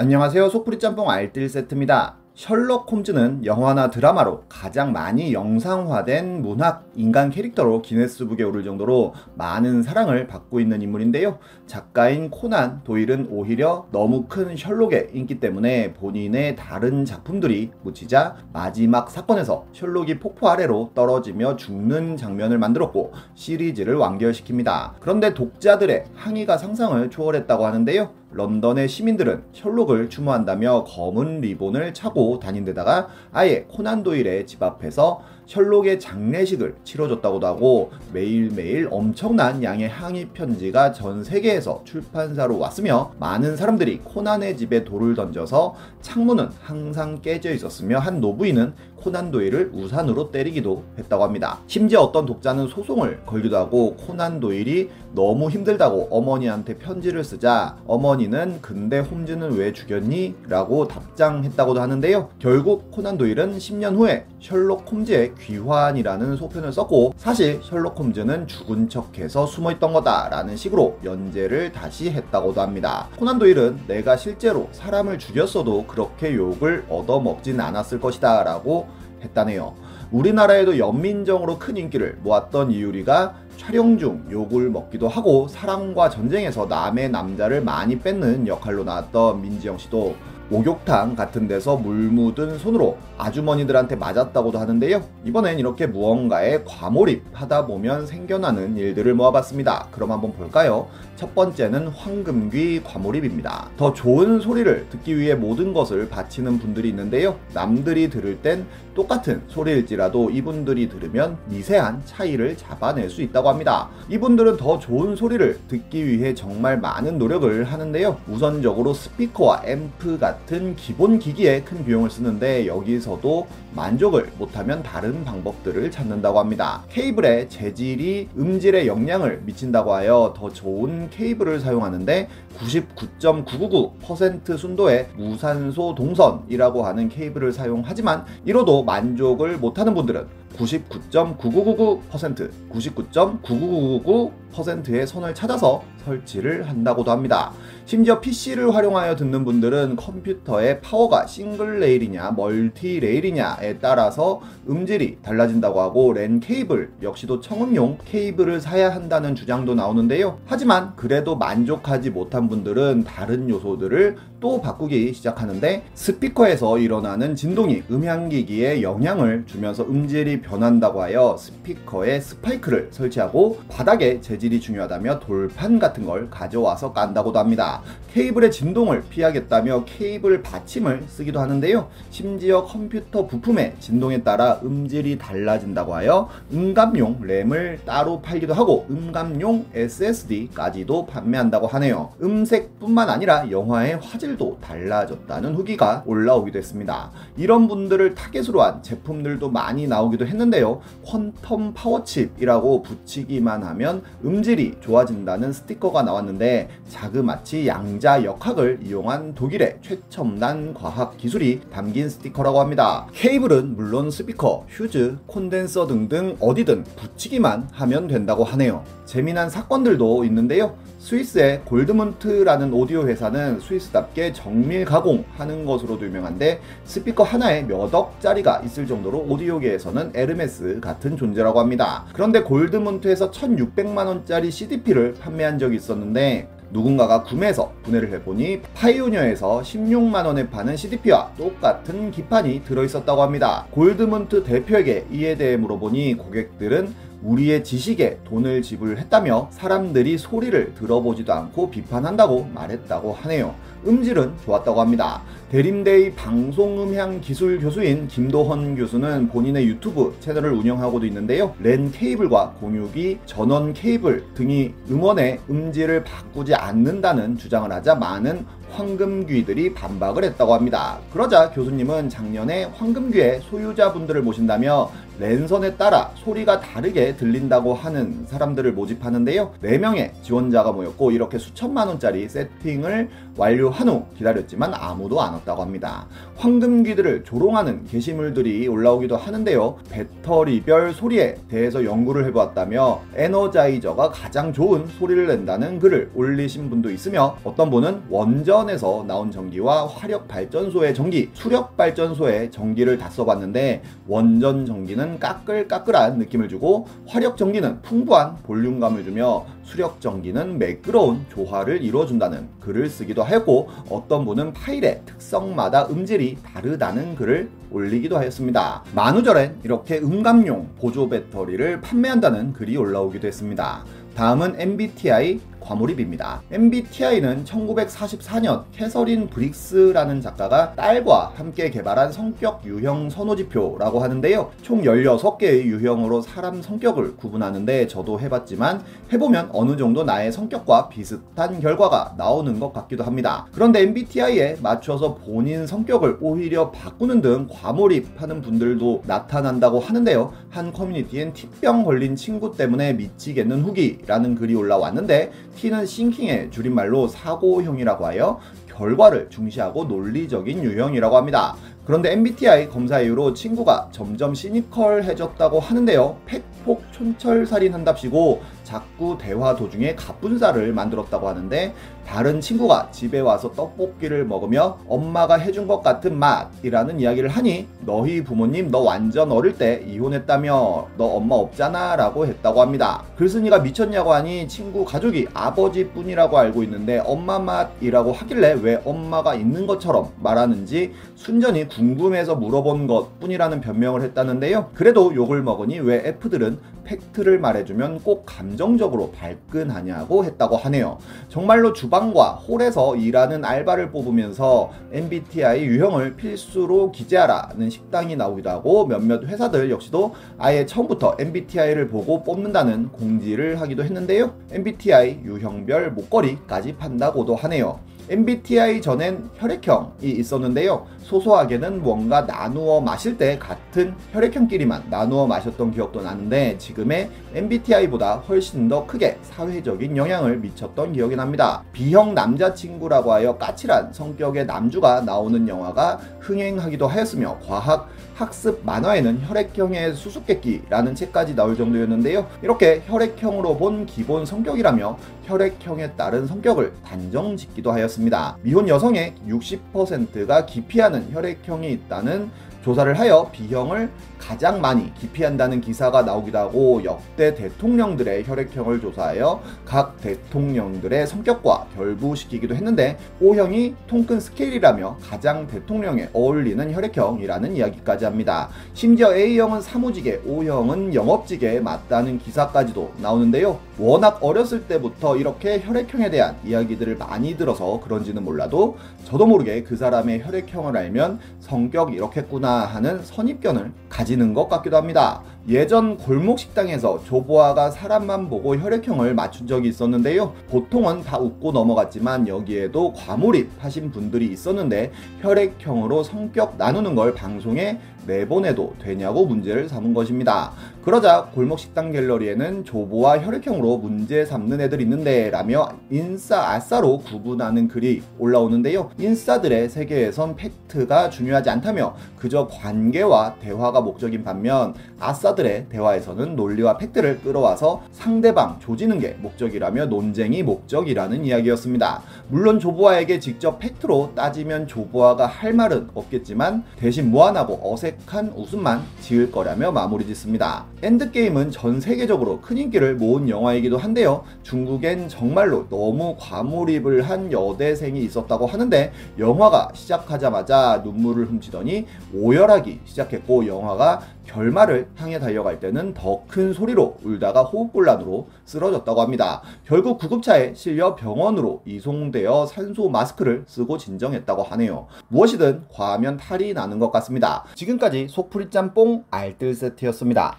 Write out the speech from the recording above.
안녕하세요. 속풀이 짬뽕 알뜰 세트입니다. 셜록 홈즈는 영화나 드라마로 가장 많이 영상화된 문학 인간 캐릭터로 기네스북에 오를 정도로 많은 사랑을 받고 있는 인물인데요. 작가인 코난 도일은 오히려 너무 큰 셜록의 인기 때문에 본인의 다른 작품들이 묻히자 마지막 사건에서 셜록이 폭포 아래로 떨어지며 죽는 장면을 만들었고 시리즈를 완결시킵니다. 그런데 독자들의 항의가 상상을 초월했다고 하는데요. 런던의 시민들은 셜록을 추모한다며 검은 리본을 차고 다닌 데다가 아예 코난 도일의 집 앞에서 셜록의 장례식을 치러줬다고도 하고 매일매일 엄청난 양의 항의 편지가 전 세계에서 출판사로 왔으며 많은 사람들이 코난의 집에 돌을 던져서 창문은 항상 깨져 있었으며 한 노부인은 코난 도일을 우산으로 때리기도 했다고 합니다. 심지어 어떤 독자는 소송을 걸기도 하고 코난 도일이 너무 힘들다고 어머니한테 편지를 쓰자 어머니는 근데 홈즈는 왜 죽였니? 라고 답장했다고도 하는데요. 결국 코난 도일은 10년 후에 셜록 홈즈의 귀환이라는 소편을 썼고 사실 셜록 홈즈는 죽은 척해서 숨어있던 거다라는 식으로 연재를 다시 했다고도 합니다. 코난 도일은 내가 실제로 사람을 죽였어도 그렇게 욕을 얻어먹진 않았을 것이다 라고 했다네요. 우리나라에도 연민정으로 큰 인기를 모았던 이유리가 촬영 중 욕을 먹기도 하고 사랑과 전쟁에서 남의 남자를 많이 뺏는 역할로 나왔던 민지영 씨도 목욕탕 같은 데서 물 묻은 손으로 아주머니들한테 맞았다고도 하는데요. 이번엔 이렇게 무언가에 과몰입하다 보면 생겨나는 일들을 모아봤습니다. 그럼 한번 볼까요? 첫 번째는 황금귀 과몰입입니다. 더 좋은 소리를 듣기 위해 모든 것을 바치는 분들이 있는데요. 남들이 들을 땐 똑같은 소리일지라도 이분들이 들으면 미세한 차이를 잡아낼 수 있다고 합니다. 이분들은 더 좋은 소리를 듣기 위해 정말 많은 노력을 하는데요. 우선적으로 스피커와 앰프 같은 기본 기기에 큰 비용을 쓰는데 여기서도 만족을 못하면 다른 방법들을 찾는다고 합니다. 케이블의 재질이 음질에 영향을 미친다고 하여 더 좋은 케이블을 사용하는데 99.999% 순도의 무산소 동선이라고 하는 케이블을 사용하지만 이로도 만족을 못하는 분들은 99.9999% 99.99999%의 선을 찾아서 설치를 한다고도 합니다. 심지어 PC를 활용하여 듣는 분들은 컴퓨터의 파워가 싱글 레일이냐 멀티 레일이냐에 따라서 음질이 달라진다고 하고 랜 케이블 역시도 청음용 케이블을 사야 한다는 주장도 나오는데요. 하지만 그래도 만족하지 못한 분들은 다른 요소들을 또 바꾸기 시작하는데 스피커에서 일어나는 진동이 음향기기에 영향을 주면서 음질이 변한다고 하여 스피커에 스파이크를 설치하고 바닥에 재질이 중요하다며 돌판 같은 걸 가져와서 깐다고도 합니다. 케이블의 진동을 피하겠다며 케이블 받침을 쓰기도 하는데요. 심지어 컴퓨터 부품의 진동에 따라 음질이 달라진다고 하여 음감용 램을 따로 팔기도 하고 음감용 SSD까지도 판매한다고 하네요. 음색뿐만 아니라 영화의 화질도 달라졌다는 후기가 올라오기도 했습니다. 이런 분들을 타겟으로 한 제품들도 많이 나오기도 했는데요. 퀀텀 파워칩이라고 붙이기만 하면 음질이 좋아진다는 스티커가 나왔는데 자그마치 양자 역학을 이용한 독일의 최첨단 과학 기술이 담긴 스티커라고 합니다. 케이블은 물론 스피커, 휴즈, 콘덴서 등등 어디든 붙이기만 하면 된다고 하네요. 재미난 사건들도 있는데요. 스위스의 골드문트라는 오디오 회사는 스위스답게 정밀 가공하는 것으로도 유명한데 스피커 하나에 몇 억짜리가 있을 정도로 오디오계에서는 에르메스 같은 존재라고 합니다. 그런데 골드문트에서 1600만원짜리 CDP를 판매한 적이 있었는데 누군가가 구매해서 분해를 해보니 파이오니어에서 16만원에 파는 CDP와 똑같은 기판이 들어있었다고 합니다. 골드문트 대표에게 이에 대해 물어보니 고객들은 우리의 지식에 돈을 지불했다며 사람들이 소리를 들어보지도 않고 비판한다고 말했다고 하네요. 음질은 좋았다고 합니다. 대림대의 방송음향 기술 교수인 김도헌 교수는 본인의 유튜브 채널을 운영하고도 있는데요. 랜 케이블과 공유기, 전원 케이블 등이 음원의 음질을 바꾸지 않는다는 주장을 하자 많은 황금귀들이 반박을 했다고 합니다. 그러자 교수님은 작년에 황금귀의 소유자분들을 모신다며 랜선에 따라 소리가 다르게 들린다고 하는 사람들을 모집하는데요. 4명의 지원자가 모였고 이렇게 수천만 원짜리 세팅을 완료한 후 기다렸지만 아무도 안 왔다고 합니다. 황금귀들을 조롱하는 게시물들이 올라오기도 하는데요. 배터리별 소리에 대해서 연구를 해보았다며 에너자이저가 가장 좋은 소리를 낸다는 글을 올리신 분도 있으며 어떤 분은 원전 원전에서 나온 전기와 화력 발전소의 전기, 수력 발전소의 전기를 다 써봤는데 원전 전기는 까끌까끌한 느낌을 주고 화력 전기는 풍부한 볼륨감을 주며 수력 전기는 매끄러운 조화를 이루어준다는 글을 쓰기도 하였고 어떤 분은 파일의 특성마다 음질이 다르다는 글을 올리기도 하였습니다. 만우절엔 이렇게 음감용 보조 배터리를 판매한다는 글이 올라오기도 했습니다. 다음은 MBTI 과몰입입니다. MBTI는 1944년 캐서린 브릭스라는 작가가 딸과 함께 개발한 성격 유형 선호지표라고 하는데요. 총 16개의 유형으로 사람 성격을 구분하는데 저도 해봤지만 해보면 어느 정도 나의 성격과 비슷한 결과가 나오는 것 같기도 합니다. 그런데 MBTI에 맞춰서 본인 성격을 오히려 바꾸는 등 과몰입하는 분들도 나타난다고 하는데요. 한 커뮤니티엔 T병 걸린 친구 때문에 미치겠는 후기라는 글이 올라왔는데 T는 Thinking의 줄임말로 사고형이라고 하여 결과를 중시하고 논리적인 유형이라고 합니다. 그런데 MBTI 검사 이후로 친구가 점점 시니컬해졌다고 하는데요. 팩폭 촌철살인한답시고 자꾸 대화 도중에 갑분사를 만들었다고 하는데 다른 친구가 집에 와서 떡볶이를 먹으며 엄마가 해준 것 같은 맛이라는 이야기를 하니 너희 부모님 너 완전 어릴 때 이혼했다며 너 엄마 없잖아 라고 했다고 합니다. 글쓴이가 미쳤냐고 하니 친구 가족이 아버지뿐이라고 알고 있는데 엄마 맛이라고 하길래 왜 엄마가 있는 것처럼 말하는지 순전히 궁금해서 물어본 것 뿐이라는 변명을 했다는데요. 그래도 욕을 먹으니 왜 F들은 팩트를 말해주면 꼭 감정 적으로 발끈하냐고 했다고 하네요. 정말로 주방과 홀에서 일하는 알바를 뽑으면서 MBTI 유형을 필수로 기재하라는 식당이 나오기도 하고 몇몇 회사들 역시도 아예 처음부터 MBTI를 보고 뽑는다는 공지를 하기도 했는데요. MBTI 유형별 목걸이까지 판다고도 하네요. MBTI 전엔 혈액형이 있었는데요. 소소하게는 뭔가 나누어 마실 때 같은 혈액형끼리만 나누어 마셨던 기억도 나는데 지금의 MBTI보다 훨씬 더 크게 사회적인 영향을 미쳤던 기억이 납니다. B형 남자친구라고 하여 까칠한 성격의 남주가 나오는 영화가 흥행하기도 하였으며 과학 학습 만화에는 혈액형의 수수께끼라는 책까지 나올 정도였는데요. 이렇게 혈액형으로 본 기본 성격이라며 혈액형에 따른 성격을 단정 짓기도 하였습니다. 미혼 여성의 60%가 기피하는 혈액형이 있다는 조사를 하여 B형을 가장 많이 기피한다는 기사가 나오기도 하고 역대 대통령들의 혈액형을 조사하여 각 대통령들의 성격과 결부시키기도 했는데 O형이 통큰 스케일이라며 가장 대통령에 어울리는 혈액형이라는 이야기까지 합니다. 심지어 A형은 사무직에 O형은 영업직에 맞다는 기사까지도 나오는데요. 워낙 어렸을 때부터 이렇게 혈액형에 대한 이야기들을 많이 들어서 그런지는 몰라도 저도 모르게 그 사람의 혈액형을 알면 성격 이렇겠구나 하는 선입견을 가지는 것 같기도 합니다. 예전 골목 식당에서 조보아가 사람만 보고 혈액형을 맞춘 적이 있었는데요. 보통은 다 웃고 넘어갔지만 여기에도 과몰입하신 분들이 있었는데 혈액형으로 성격 나누는 걸 방송에 내보내도 되냐고 문제를 삼은 것입니다. 그러자 골목 식당 갤러리에는 조보와 혈액형으로 문제 삼는 애들 있는데 라며 인싸 아싸로 구분하는 글이 올라오는데요. 인싸들의 세계에선 팩트가 중요하지 않다며 그저 관계와 대화가 목적인 반면 아싸들의 대화에서는 논리와 팩트를 끌어와서 상대방 조지는 게 목적이라며 논쟁이 목적이라는 이야기였습니다. 물론 조보아에게 직접 팩트로 따지면 조보아가 할 말은 없겠지만 대신 무한하고 어색 한 웃음만 지을 거라며 마무리 짓습니다. 엔드게임은 전 세계적으로 큰 인기를 모은 영화이기도 한데요. 중국엔 정말로 너무 과몰입을 한 여대생이 있었다고 하는데 영화가 시작하자마자 눈물을 훔치더니 오열하기 시작했고 영화가 결말을 향해 달려갈 때는 더 큰 소리로 울다가 호흡곤란으로 쓰러졌다고 합니다. 결국 구급차에 실려 병원으로 이송되어 산소 마스크를 쓰고 진정했다고 하네요. 무엇이든 과하면 탈이 나는 것 같습니다. 지금까지 속풀이 짬뽕 알뜰 세트였습니다.